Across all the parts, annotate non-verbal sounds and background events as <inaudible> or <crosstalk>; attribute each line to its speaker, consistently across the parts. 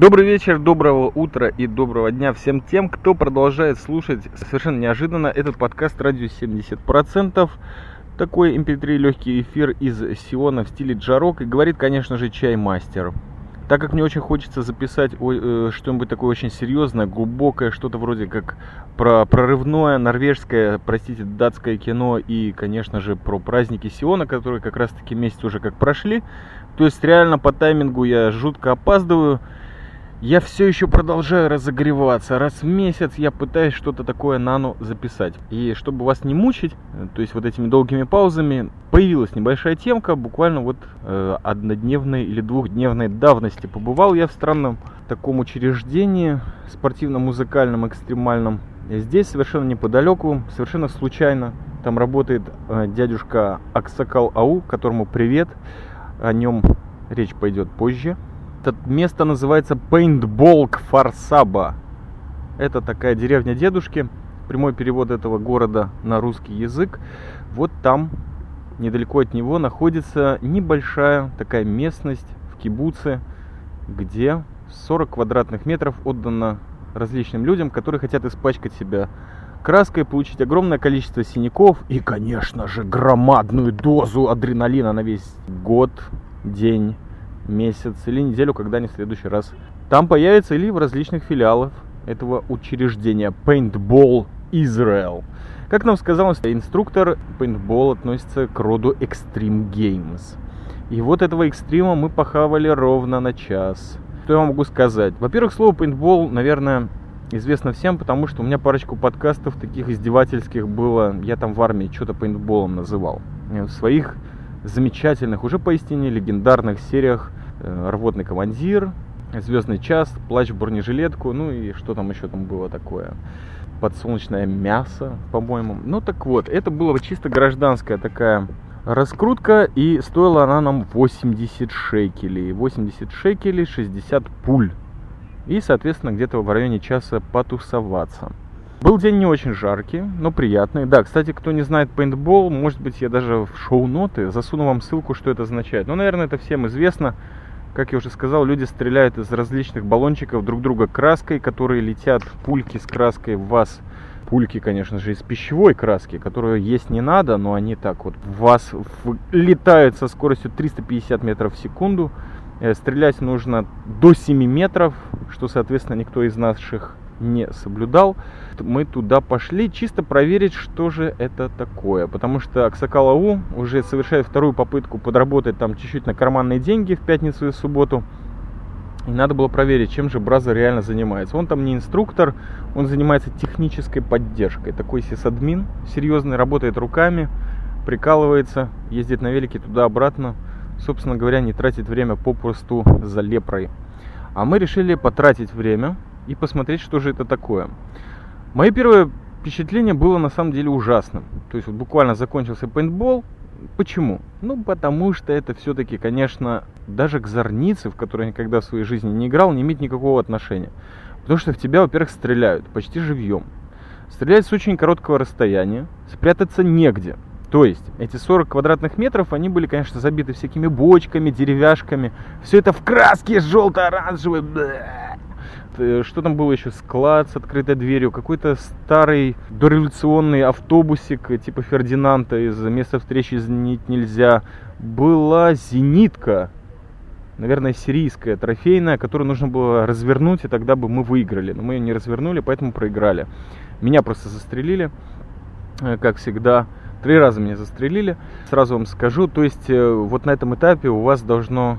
Speaker 1: Добрый вечер, доброго утра и доброго дня всем тем, кто продолжает слушать совершенно неожиданно этот подкаст «Радио 70%». Такой mp3 легкий эфир из Сиона в стиле джарок и говорит, конечно же, чаймастер. Так как мне очень хочется записать э, что-нибудь такое очень серьезное, глубокое, что-то вроде как про прорывное норвежское, простите, датское кино и, конечно же, про праздники Сиона, которые как раз-таки месяц уже как прошли. То есть реально по таймингу я жутко опаздываю я все еще продолжаю разогреваться. Раз в месяц я пытаюсь что-то такое нано записать. И чтобы вас не мучить, то есть вот этими долгими паузами, появилась небольшая темка, буквально вот э, однодневной или двухдневной давности. Побывал я в странном таком учреждении, спортивно-музыкальном, экстремальном. Здесь совершенно неподалеку, совершенно случайно. Там работает э, дядюшка Аксакал Ау, которому привет. О нем речь пойдет позже. Это место называется Paintball Фарсаба. Это такая деревня дедушки. Прямой перевод этого города на русский язык. Вот там, недалеко от него, находится небольшая такая местность в Кибуце, где 40 квадратных метров отдано различным людям, которые хотят испачкать себя краской, получить огромное количество синяков и, конечно же, громадную дозу адреналина на весь год, день месяц или неделю, когда они в следующий раз там появятся или в различных филиалах этого учреждения Paintball Israel. Как нам сказал инструктор, Paintball относится к роду Extreme Games. И вот этого экстрима мы похавали ровно на час. Что я могу сказать? Во-первых, слово paintball, наверное, известно всем, потому что у меня парочку подкастов таких издевательских было. Я там в армии что-то пейнтболом называл. В своих замечательных, уже поистине легендарных сериях рвотный командир, Звездный час, плащ в бронежилетку, ну и что там еще там было такое. Подсолнечное мясо, по-моему. Ну так вот, это была чисто гражданская такая раскрутка, и стоила она нам 80 шекелей. 80 шекелей, 60 пуль. И, соответственно, где-то в районе часа потусоваться. Был день не очень жаркий, но приятный. Да, кстати, кто не знает пейнтбол, может быть, я даже в шоу-ноты засуну вам ссылку, что это означает. Ну, наверное, это всем известно. Как я уже сказал, люди стреляют из различных баллончиков друг друга краской, которые летят пульки с краской в вас. Пульки, конечно же, из пищевой краски, которую есть не надо, но они так вот в вас летают со скоростью 350 метров в секунду. Э, стрелять нужно до 7 метров, что, соответственно, никто из наших не соблюдал. Мы туда пошли чисто проверить, что же это такое. Потому что Аксакалау уже совершает вторую попытку подработать там чуть-чуть на карманные деньги в пятницу и субботу. И надо было проверить, чем же Brother реально занимается. Он там не инструктор, он занимается технической поддержкой. Такой сисадмин серьезный, работает руками, прикалывается, ездит на велике туда-обратно. Собственно говоря, не тратит время попросту за лепрой. А мы решили потратить время и посмотреть, что же это такое. Мое первое впечатление было на самом деле ужасным. То есть вот буквально закончился пейнтбол. Почему? Ну, потому что это все-таки, конечно, даже к зорнице, в которой я никогда в своей жизни не играл, не имеет никакого отношения. Потому что в тебя, во-первых, стреляют почти живьем. Стреляют с очень короткого расстояния, спрятаться негде. То есть эти 40 квадратных метров, они были, конечно, забиты всякими бочками, деревяшками. Все это в краске желто-оранжевой. Э, что там было еще? Склад с открытой дверью, какой-то старый дореволюционный автобусик э, типа Фердинанда из места встречи изменить нельзя. Была зенитка, наверное, сирийская, трофейная, которую нужно было развернуть, и тогда бы мы выиграли. Но мы ее не развернули, поэтому проиграли. Меня просто застрелили, э, как всегда. Три раза меня застрелили. Сразу вам скажу, то есть вот на этом этапе у вас должно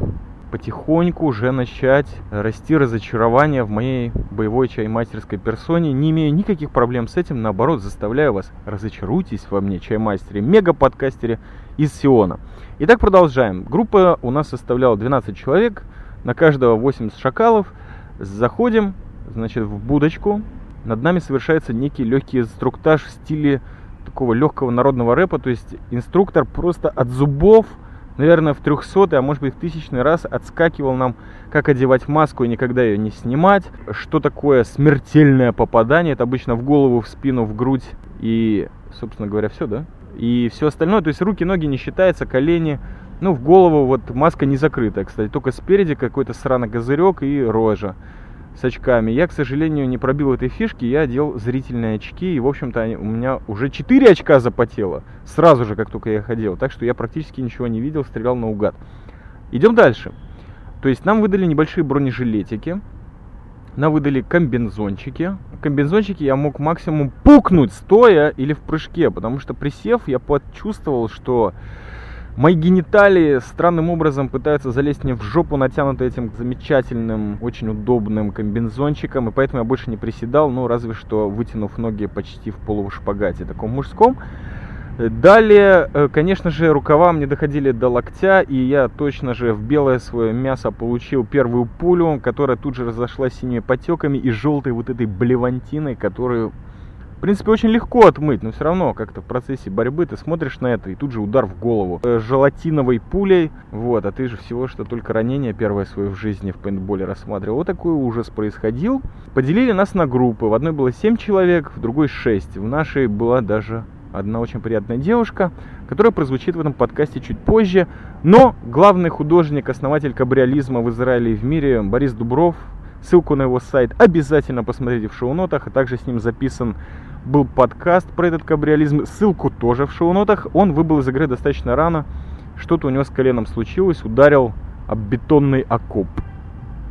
Speaker 1: потихоньку уже начать расти разочарование в моей боевой чаймастерской персоне. Не имею никаких проблем с этим, наоборот, заставляю вас разочаруйтесь во мне, чаймастере, мега-подкастере из Сиона. Итак, продолжаем. Группа у нас составляла 12 человек, на каждого 80 шакалов. Заходим, значит, в будочку. Над нами совершается некий легкий инструктаж в стиле такого легкого народного рэпа, то есть инструктор просто от зубов наверное, в 300 а может быть в тысячный раз отскакивал нам, как одевать маску и никогда ее не снимать, что такое смертельное попадание, это обычно в голову, в спину, в грудь и, собственно говоря, все, да? И все остальное, то есть руки, ноги не считается, колени, Ну, в голову вот маска не закрытая, кстати, только спереди какой-то сраный козырек и рожа с очками. Я, к сожалению, не пробил этой фишки, я одел зрительные очки, и, в общем-то, у меня уже 4 очка запотело, сразу же, как только я их одел. Так что я практически ничего не видел, стрелял наугад. Идем дальше. То есть нам выдали небольшие бронежилетики, нам выдали комбинзончики. Комбинзончики я мог максимум пукнуть стоя или в прыжке, потому что присев, я почувствовал, что Мои гениталии странным образом пытаются залезть мне в жопу, натянутые этим замечательным, очень удобным комбинзончиком, и поэтому я больше не приседал, ну, разве что вытянув ноги почти в полушпагате, таком мужском. Далее, э, конечно же, рукава мне доходили до локтя, и я точно же в белое свое мясо получил первую пулю, которая тут же разошлась синими потеками и желтой вот этой блевантиной, которую в принципе, очень легко отмыть, но все равно как-то в процессе борьбы ты смотришь на это, и тут же удар в голову э, желатиновой пулей, вот, а ты же всего что только ранение первое свое в жизни в пейнтболе рассматривал. Вот такой ужас происходил. Поделили нас на группы. В одной было 7 человек, в другой 6. В нашей была даже одна очень приятная девушка, которая прозвучит в этом подкасте чуть позже. Но главный художник, основатель кабриолизма в Израиле и в мире Борис Дубров, ссылку на его сайт обязательно посмотрите в шоу-нотах, а также с ним записан был подкаст про этот кабриолизм. Ссылку тоже в шоу-нотах. Он выбыл из игры достаточно рано. Что-то у него с коленом случилось. Ударил об бетонный окоп.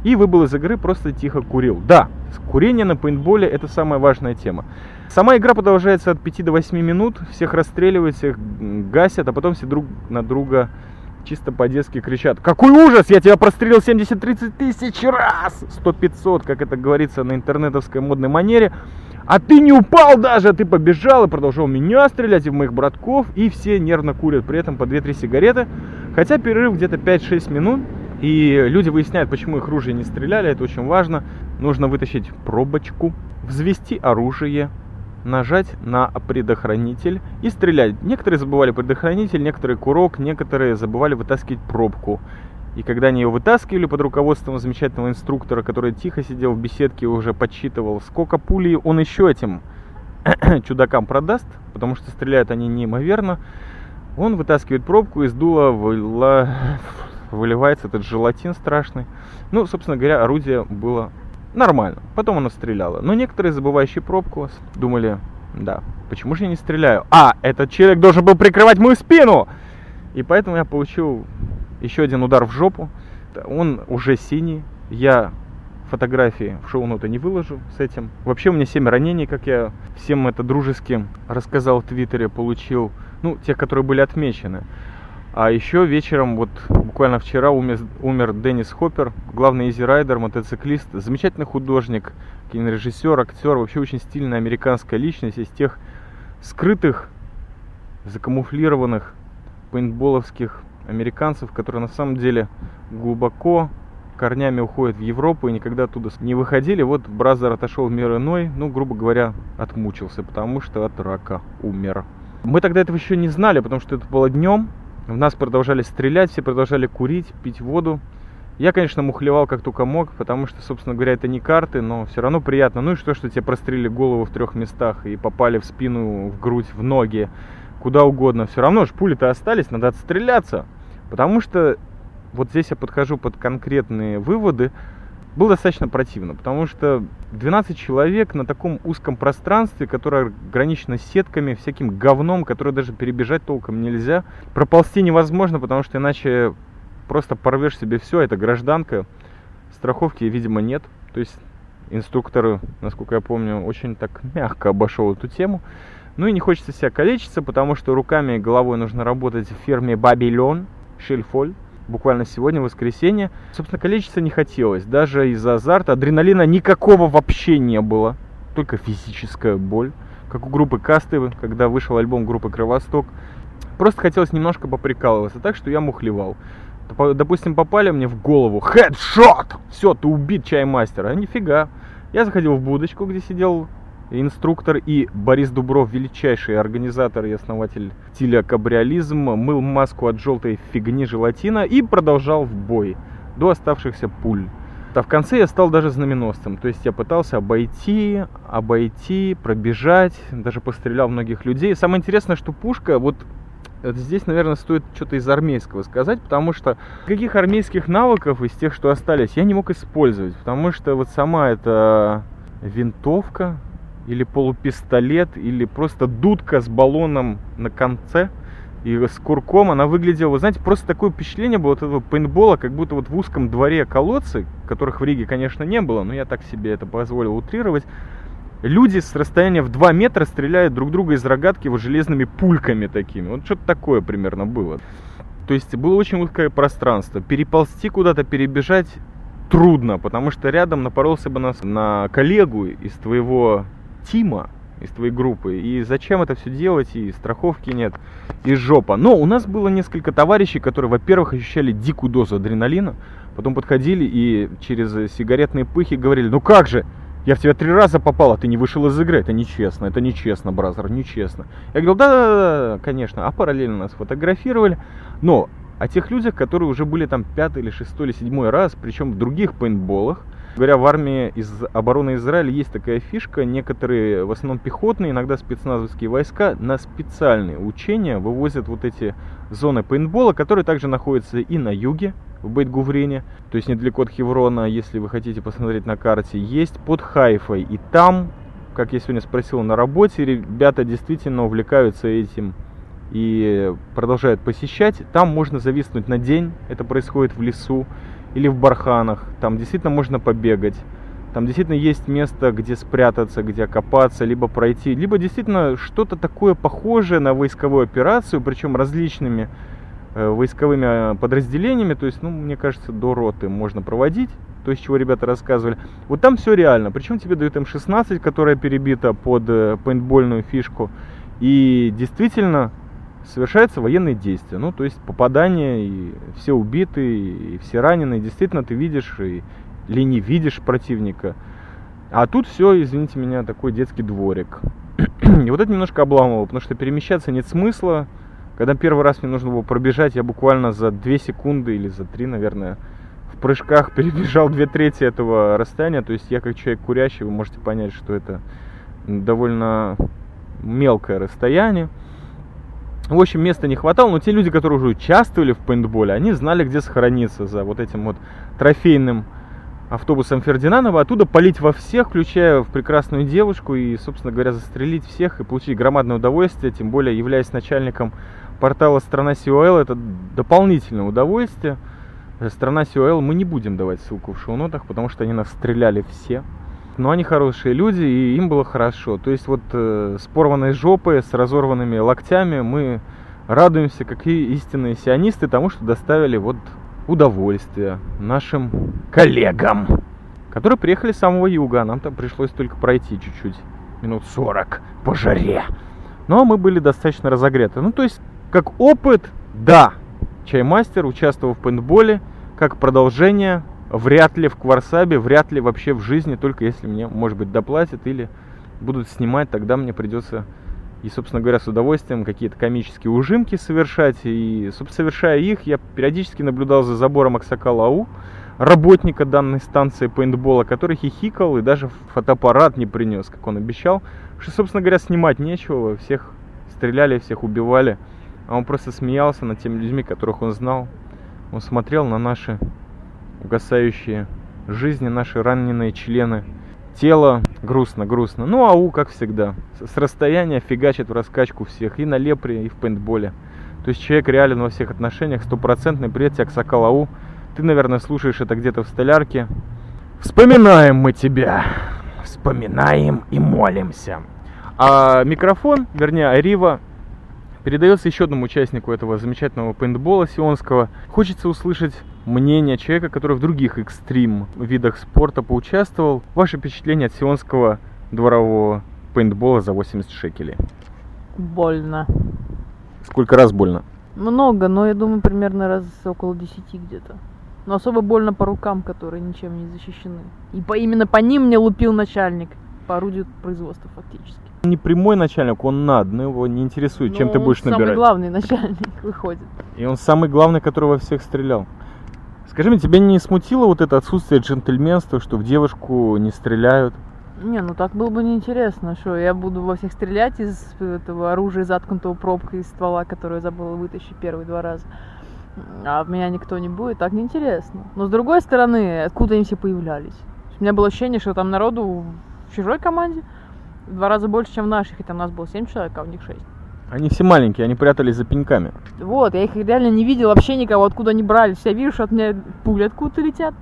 Speaker 1: И выбыл из игры, просто тихо курил. Да, курение на пейнтболе это самая важная тема. Сама игра продолжается от 5 до 8 минут. Всех расстреливают, всех гасят, а потом все друг на друга чисто по-детски кричат «Какой ужас! Я тебя прострелил 70-30 тысяч раз!» 100-500, как это говорится на интернетовской модной манере. А ты не упал даже, ты побежал и продолжал меня стрелять и в моих братков. И все нервно курят при этом по 2-3 сигареты. Хотя перерыв где-то 5-6 минут. И люди выясняют, почему их ружья не стреляли. Это очень важно. Нужно вытащить пробочку, взвести оружие, нажать на предохранитель и стрелять. Некоторые забывали предохранитель, некоторые курок, некоторые забывали вытаскивать пробку. И когда они ее вытаскивали под руководством замечательного инструктора, который тихо сидел в беседке и уже подсчитывал, сколько пулей он еще этим <clears throat> чудакам продаст, потому что стреляют они неимоверно, он вытаскивает пробку, из дула выла... выливается этот желатин страшный. Ну, собственно говоря, орудие было нормально. Потом оно стреляло. Но некоторые, забывающие пробку, думали, да, почему же я не стреляю? А, этот человек должен был прикрывать мою спину! И поэтому я получил еще один удар в жопу. Он уже синий. Я фотографии в шоу-ноты не выложу с этим. Вообще у меня 7 ранений, как я всем это дружески рассказал в Твиттере, получил. Ну, те, которые были отмечены. А еще вечером, вот буквально вчера умер, умер Деннис Хоппер, главный easy rider, мотоциклист, замечательный художник, кинорежиссер, актер, вообще очень стильная американская личность из тех скрытых, закамуфлированных пейнтболовских американцев, которые на самом деле глубоко корнями уходят в Европу и никогда оттуда не выходили. Вот Brother отошел в мир иной, ну, грубо говоря, отмучился, потому что от рака умер. Мы тогда этого еще не знали, потому что это было днем. В нас продолжали стрелять, все продолжали курить, пить воду. Я, конечно, мухлевал как только мог, потому что, собственно говоря, это не карты, но все равно приятно. Ну и что, что тебе прострелили голову в трех местах и попали в спину, в грудь, в ноги, куда угодно. Все равно же пули-то остались, надо отстреляться. Потому что вот здесь я подхожу под конкретные выводы, было достаточно противно, потому что 12 человек на таком узком пространстве, которое ограничено сетками, всяким говном, которое даже перебежать толком нельзя. Проползти невозможно, потому что иначе просто порвешь себе все, это гражданка. Страховки, видимо, нет. То есть инструктор, насколько я помню, очень так мягко обошел эту тему. Ну и не хочется себя калечиться, потому что руками и головой нужно работать в фирме Бабилон. Шельфоль, буквально сегодня, воскресенье. Собственно, количество не хотелось. Даже из-за азарта. Адреналина никакого вообще не было. Только физическая боль. Как у группы Касты, когда вышел альбом группы Кровосток. Просто хотелось немножко поприкалываться. Так что я мухлевал. Допустим, попали мне в голову. Хедшот! Все, ты убит, чаймастер. А нифига. Я заходил в будочку, где сидел инструктор и Борис Дубров, величайший организатор и основатель стиля кабриолизм, мыл маску от желтой фигни желатина и продолжал в бой до оставшихся пуль. А в конце я стал даже знаменосцем, то есть я пытался обойти, обойти, пробежать, даже пострелял многих людей. Самое интересное, что пушка, вот здесь, наверное, стоит что-то из армейского сказать, потому что каких армейских навыков из тех, что остались, я не мог использовать, потому что вот сама эта винтовка или полупистолет, или просто дудка с баллоном на конце и с курком, она выглядела, вы знаете, просто такое впечатление было от этого пейнтбола, как будто вот в узком дворе колодцы, которых в Риге, конечно, не было, но я так себе это позволил утрировать, люди с расстояния в 2 метра стреляют друг друга из рогатки вот железными пульками такими. Вот что-то такое примерно было. То есть было очень узкое пространство. Переползти куда-то, перебежать трудно, потому что рядом напоролся бы нас на коллегу из твоего тима, из твоей группы. И зачем это все делать, и страховки нет, и жопа. Но у нас было несколько товарищей, которые, во-первых, ощущали дикую дозу адреналина, потом подходили и через сигаретные пыхи говорили, ну как же, я в тебя три раза попал, а ты не вышел из игры. Это нечестно, это нечестно, бразер, нечестно. Я говорил, да-да-да, конечно. А параллельно нас фотографировали. Но о тех людях, которые уже были там пятый или шестой или седьмой раз, причем в других пейнтболах, Говоря, в армии из обороны Израиля есть такая фишка. Некоторые, в основном пехотные, иногда спецназовские войска на специальные учения вывозят вот эти зоны пейнтбола, которые также находятся и на юге, в Бейт-Гуврине, то есть недалеко от Хеврона, если вы хотите посмотреть на карте, есть под Хайфой. И там, как я сегодня спросил на работе, ребята действительно увлекаются этим и продолжают посещать. Там можно зависнуть на день, это происходит в лесу или в барханах. Там действительно можно побегать. Там действительно есть место, где спрятаться, где окопаться, либо пройти, либо действительно что-то такое похожее на войсковую операцию, причем различными Э, войсковыми э, подразделениями, то есть, ну, мне кажется, до роты можно проводить, то есть, чего ребята рассказывали. Вот там все реально, причем тебе дают М16, которая перебита под э, пейнтбольную фишку, и действительно совершаются военные действия, ну, то есть попадания, и все убиты, и все ранены, действительно ты видишь, и, или не видишь противника. А тут все, извините меня, такой детский дворик. <clears throat> И вот это немножко обламывало, потому что перемещаться нет смысла, когда первый раз мне нужно было пробежать, я буквально за 2 секунды или за 3, наверное, в прыжках <laughs> перебежал две трети этого расстояния. То есть я как человек курящий, вы можете понять, что это довольно мелкое расстояние. В общем, места не хватало, но те люди, которые уже участвовали в пейнтболе, они знали, где сохраниться за вот этим вот трофейным автобусом Фердинандова, оттуда полить во всех, включая в прекрасную девушку и, собственно говоря, застрелить всех и получить громадное удовольствие, тем более являясь начальником портала «Страна COL» это дополнительное удовольствие. «Страна COL» мы не будем давать ссылку в шоу-нотах, потому что они нас стреляли все. Но они хорошие люди, и им было хорошо. То есть вот э, с порванной жопой, с разорванными локтями мы радуемся, какие истинные сионисты, тому, что доставили вот удовольствие нашим коллегам, которые приехали с самого юга. А нам там пришлось только пройти чуть-чуть, минут 40 по жаре. Но мы были достаточно разогреты. Ну, то есть как опыт, да, чаймастер участвовал в пейнтболе, как продолжение, вряд ли в Кварсабе, вряд ли вообще в жизни, только если мне, может быть, доплатят или будут снимать, тогда мне придется и, собственно говоря, с удовольствием какие-то комические ужимки совершать. И, собственно, совершая их, я периодически наблюдал за забором Аксакалау, работника данной станции пейнтбола, который хихикал и даже фотоаппарат не принес, как он обещал. Что, собственно говоря, снимать нечего, всех стреляли, всех убивали. А он просто смеялся над теми людьми, которых он знал. Он смотрел на наши угасающие жизни, наши раненые члены. Тело грустно, грустно. Ну, ау, как всегда. С расстояния фигачит в раскачку всех. И на лепре, и в пейнтболе. То есть человек реален во всех отношениях. Стопроцентный привет тебе, Аксакал Ау. Ты, наверное, слушаешь это где-то в столярке. Вспоминаем мы тебя. Вспоминаем и молимся. А микрофон, вернее, Арива передается еще одному участнику этого замечательного пейнтбола сионского. Хочется услышать мнение человека, который в других экстрим видах спорта поучаствовал. Ваше впечатление от сионского дворового пейнтбола за 80 шекелей?
Speaker 2: Больно.
Speaker 1: Сколько раз больно?
Speaker 2: Много, но я думаю, примерно раз около 10 где-то. Но особо больно по рукам, которые ничем не защищены. И по, именно по ним мне лупил начальник по орудию производства фактически.
Speaker 1: Не прямой начальник, он над, но его не интересует, чем
Speaker 2: Но
Speaker 1: ты
Speaker 2: он
Speaker 1: будешь набирать.
Speaker 2: самый главный <laughs> начальник выходит.
Speaker 1: И он самый главный, который во всех стрелял. Скажи мне, тебя не смутило вот это отсутствие джентльменства, что в девушку не стреляют?
Speaker 2: Не, ну так было бы неинтересно, что я буду во всех стрелять из этого оружия, заткнутого пробкой из ствола, которую я забыла вытащить первые два раза. А в меня никто не будет, так неинтересно. Но с другой стороны, откуда они все появлялись? У меня было ощущение, что там народу в чужой команде в два раза больше, чем в нашей, хотя у нас было семь человек, а у них шесть.
Speaker 1: Они все маленькие, они прятались за пеньками.
Speaker 2: Вот, я их реально не видел вообще никого, откуда они брались. Я вижу, что от меня пули откуда-то летят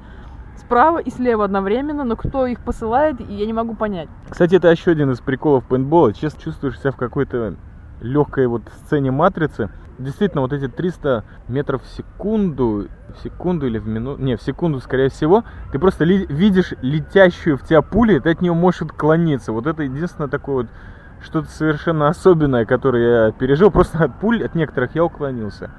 Speaker 2: справа и слева одновременно, но кто их посылает, я не могу понять.
Speaker 1: Кстати, это еще один из приколов пейнтбола. Честно чувствуешь себя в какой-то легкой вот сцене матрицы. Действительно, вот эти 300 метров в секунду, в секунду или в минуту, не, в секунду, скорее всего, ты просто ли, видишь летящую в тебя пули, ты от нее можешь отклониться. Вот это единственное такое вот что-то совершенно особенное, которое я пережил. Просто от пуль, от некоторых я уклонился,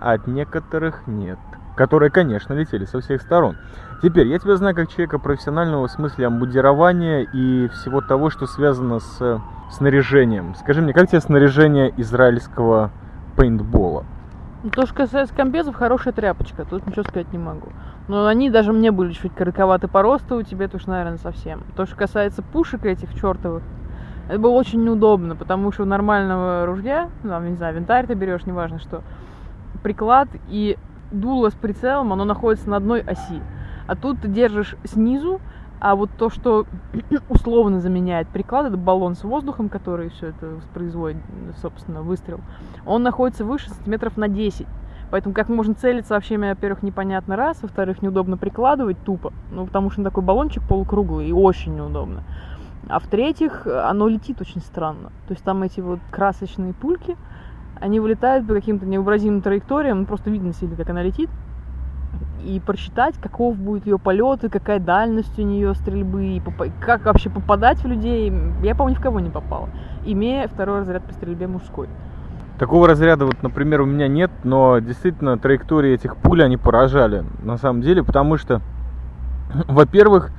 Speaker 1: а от некоторых нет. Которые, конечно, летели со всех сторон. Теперь, я тебя знаю как человека профессионального в смысле амбудирования и всего того, что связано с снаряжением. Скажи мне, как тебе снаряжение израильского пейнтбола?
Speaker 2: Ну, то, что касается комбезов, хорошая тряпочка, тут ничего сказать не могу. Но они даже мне были чуть коротковаты по росту, у тебя уж, наверное, совсем. То, что касается пушек этих чертовых, это было очень неудобно, потому что у нормального ружья, ну, там, не знаю, винтарь ты берешь, неважно что, приклад и дуло с прицелом, оно находится на одной оси. А тут ты держишь снизу, а вот то, что <clears throat> условно заменяет приклад, это баллон с воздухом, который все это воспроизводит, собственно, выстрел, он находится выше сантиметров на 10. Поэтому как можно целиться вообще, во-первых, непонятно раз, во-вторых, неудобно прикладывать тупо, ну, потому что такой баллончик полукруглый и очень неудобно. А в-третьих, оно летит очень странно. То есть там эти вот красочные пульки, они вылетают по каким-то невообразимым траекториям, ну, просто видно сильно, как она летит и просчитать, каков будет ее полет, и какая дальность у нее стрельбы, и как вообще попадать в людей. Я, по-моему, ни в кого не попала, имея второй разряд по стрельбе мужской.
Speaker 1: Такого разряда, вот, например, у меня нет, но действительно траектории этих пуль, они поражали, на самом деле, потому что, <clears throat> во-первых,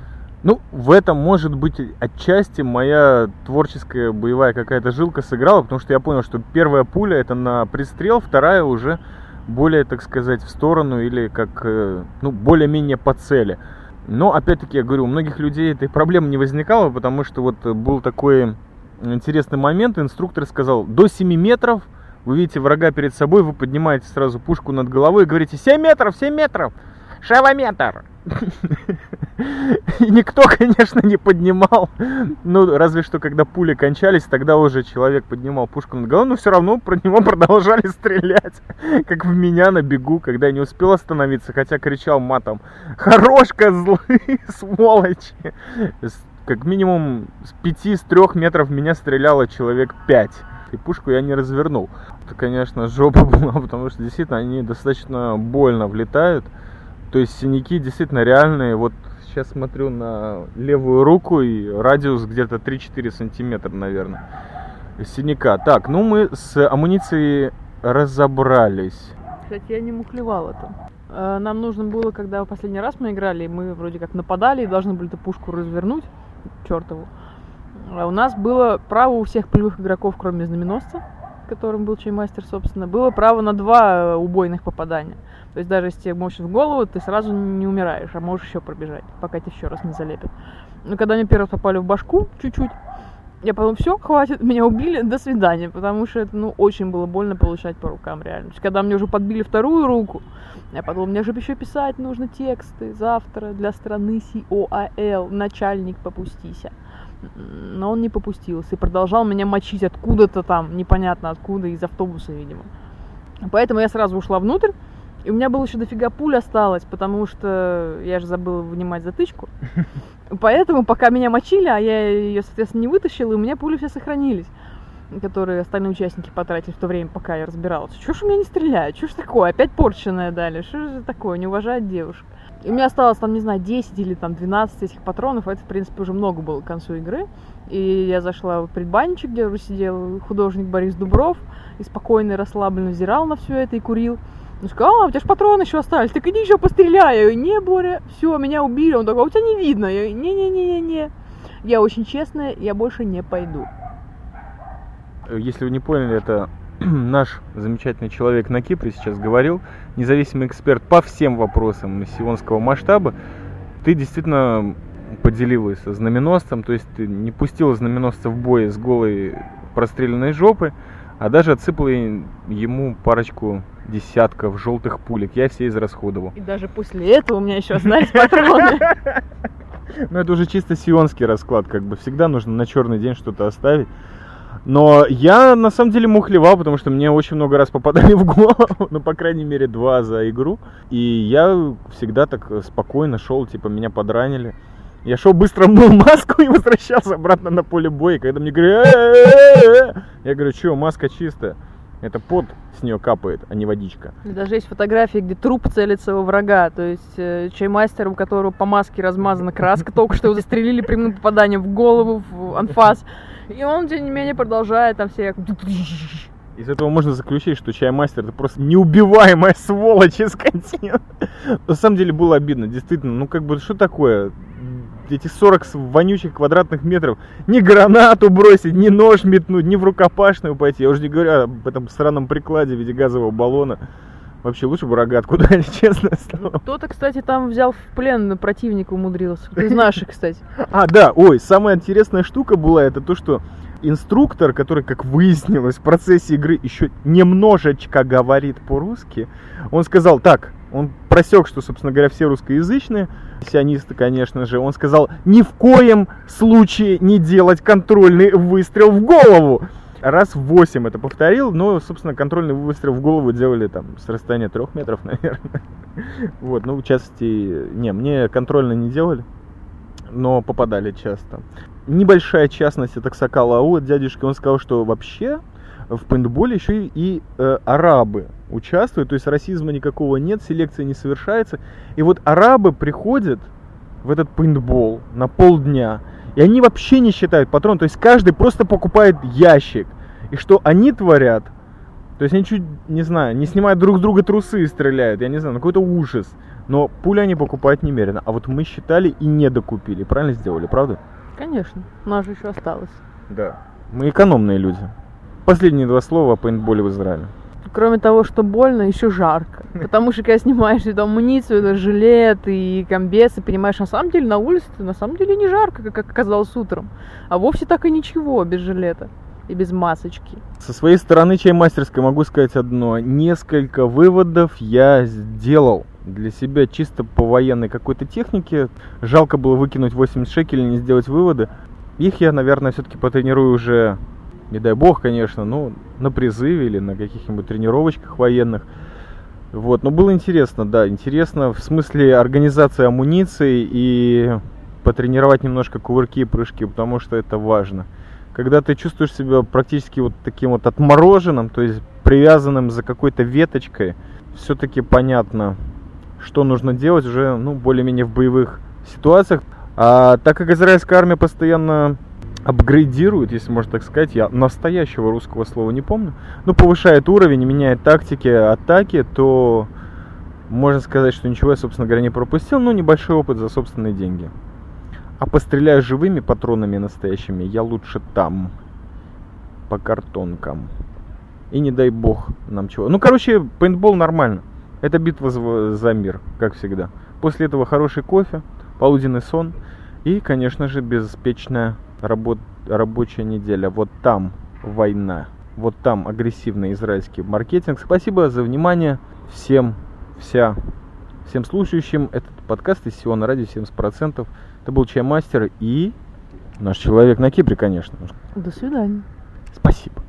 Speaker 1: ну, в этом, может быть, отчасти моя творческая боевая какая-то жилка сыграла, потому что я понял, что первая пуля это на пристрел, вторая уже более, так сказать, в сторону или как, э, ну, более-менее по цели. Но, опять-таки, я говорю, у многих людей этой проблемы не возникало, потому что вот был такой интересный момент, инструктор сказал, до 7 метров вы видите врага перед собой, вы поднимаете сразу пушку над головой и говорите 7 метров, 7 метров, шевометр. И никто, конечно, не поднимал. Ну, разве что, когда пули кончались, тогда уже человек поднимал пушку над головой, но все равно про него <laughs> продолжали стрелять. Как в меня на бегу, когда я не успел остановиться, хотя кричал матом. Хорош, козлы, <laughs> сволочи. Как минимум с пяти, с трех метров меня стреляло человек пять. И пушку я не развернул. Это, конечно, жопа <laughs> была, потому что действительно они достаточно больно влетают. То есть синяки действительно реальные. Вот сейчас смотрю на левую руку и радиус где-то 3-4 сантиметра, наверное, синяка. Так, ну мы с амуницией разобрались.
Speaker 2: Кстати, я не мухлевала там. Э, нам нужно было, когда в последний раз мы играли, мы вроде как нападали и должны были эту пушку развернуть, чертову. А у нас было право у всех полевых игроков, кроме знаменосца, которым был чаймастер, собственно, было право на два убойных попадания. То есть даже если тебе мочит в голову, ты сразу не умираешь, а можешь еще пробежать, пока тебя еще раз не залепят. Но когда мне первый раз попали в башку, чуть-чуть, я подумала, все, хватит, меня убили, до свидания, потому что это, ну, очень было больно получать по рукам, реально. То есть, когда мне уже подбили вторую руку, я подумала, мне же еще писать нужно тексты завтра для страны СИОАЛ, начальник, попустися. Но он не попустился и продолжал меня мочить откуда-то там, непонятно откуда, из автобуса, видимо. Поэтому я сразу ушла внутрь, и у меня было еще дофига пуль осталось, потому что я же забыла вынимать затычку. <laughs> Поэтому, пока меня мочили, а я ее, соответственно, не вытащила, и у меня пули все сохранились, которые остальные участники потратили в то время, пока я разбиралась. Чего ж у меня не стреляют? Что ж такое? Опять порченное дали? Что же такое? Не уважает девушек. И у меня осталось там, не знаю, 10 или там 12 этих патронов. Это, в принципе, уже много было к концу игры. И я зашла в предбанничек, где уже сидел художник Борис Дубров. И спокойно и расслабленно взирал на все это и курил. Он сказал, а, у тебя же патроны еще остались, так иди еще постреляй. Я говорю, не, Боря, все, меня убили. Он такой, а у тебя не видно. Я говорю, не-не-не-не-не. Я очень честная, я больше не пойду.
Speaker 1: Если вы не поняли, это <clears throat> наш замечательный человек на Кипре сейчас говорил, независимый эксперт по всем вопросам сионского масштаба. Ты действительно поделилась со знаменосцем, то есть не пустила знаменосца в бой с голой простреленной жопы, а даже отсыпала ему парочку десятков желтых пулек. Я все израсходовал.
Speaker 2: И даже после этого у меня еще остались патроны. <laughs>
Speaker 1: Ну, это уже чисто сионский расклад, как бы всегда нужно на черный день что-то оставить. Но я на самом деле мухлевал, потому что мне очень много раз попадали <laughs> в голову, ну, по крайней мере, два за игру. И я всегда так спокойно шел, типа, меня подранили. Я шел быстро мыл маску и возвращался обратно на поле боя. Когда мне говорят, я говорю, что, маска чистая. Это пот с нее капает, а не водичка.
Speaker 2: Даже есть фотографии, где труп целится во врага. То есть э, чаймастер, у которого по маске размазана краска, только что его застрелили прямым попаданием в голову, в анфас. И он, тем не менее, продолжает там все...
Speaker 1: Из этого можно заключить, что чаймастер это просто неубиваемая сволочь из континента. На самом деле было обидно, действительно. Ну как бы, что такое? эти 40 вонючих квадратных метров, ни гранату бросить, ни нож метнуть, ни в рукопашную пойти. Я уже не говорю об этом сраном прикладе в виде газового баллона. Вообще лучше бы рогатку дали, <laughs> честно.
Speaker 2: Кто-то, кстати, там взял в плен противника умудрился. Из наших, кстати. <laughs>
Speaker 1: А, да, ой, самая интересная штука была, это то, что инструктор, который, как выяснилось, в процессе игры еще немножечко говорит по-русски, он сказал, так, он просек, что, собственно говоря, все русскоязычные, сионисты, конечно же, он сказал, ни в коем случае не делать контрольный выстрел в голову. Раз в 8 это повторил, но, собственно, контрольный выстрел в голову делали там с расстояния трех метров, <laughs> наверное. Вот, ну, в частности, не, мне контрольно не делали, но попадали часто. Небольшая частность это Ксакала Ау от дядюшки, он сказал, что вообще в пейнтболе еще и, и э, арабы участвуют, то есть расизма никакого нет, селекция не совершается. И вот арабы приходят в этот пейнтбол на полдня, и они вообще не считают патрон, то есть каждый просто покупает ящик. И что они творят, то есть они чуть, не знаю, не снимают друг с друга трусы и стреляют, я не знаю, ну какой-то ужас. Но пули они покупают немерено. А вот мы считали и не докупили. Правильно сделали, правда?
Speaker 2: Конечно, у нас же еще осталось.
Speaker 1: Да. Мы экономные люди. Последние два слова о пейнтболе в Израиле.
Speaker 2: Кроме того, что больно, еще жарко. <laughs> Потому что когда снимаешь эту амуницию, это жилет и комбесы, понимаешь, на самом деле на улице на самом деле не жарко, как оказалось утром. А вовсе так и ничего без жилета и без масочки.
Speaker 1: Со своей стороны чаймастерской могу сказать одно. Несколько выводов я сделал для себя чисто по военной какой-то технике. Жалко было выкинуть 80 шекелей, не сделать выводы. Их я, наверное, все-таки потренирую уже не дай бог, конечно, ну, на призыве или на каких-нибудь тренировочках военных. Вот, но было интересно, да, интересно в смысле организации амуниции и потренировать немножко кувырки и прыжки, потому что это важно. Когда ты чувствуешь себя практически вот таким вот отмороженным, то есть привязанным за какой-то веточкой, все-таки понятно, что нужно делать уже, ну, более-менее в боевых ситуациях. А так как израильская армия постоянно апгрейдирует, если можно так сказать, я настоящего русского слова не помню, но повышает уровень, меняет тактики атаки, то можно сказать, что ничего я, собственно говоря, не пропустил, но небольшой опыт за собственные деньги. А постреляю живыми патронами настоящими я лучше там, по картонкам. И не дай бог нам чего. Ну, короче, пейнтбол нормально. Это битва за мир, как всегда. После этого хороший кофе, полуденный сон и, конечно же, безпечная работ, рабочая неделя. Вот там война. Вот там агрессивный израильский маркетинг. Спасибо за внимание. Всем, вся, всем слушающим этот подкаст из Сиона Радио 70%. Это был Чаймастер и наш человек на Кипре, конечно.
Speaker 2: До свидания.
Speaker 1: Спасибо.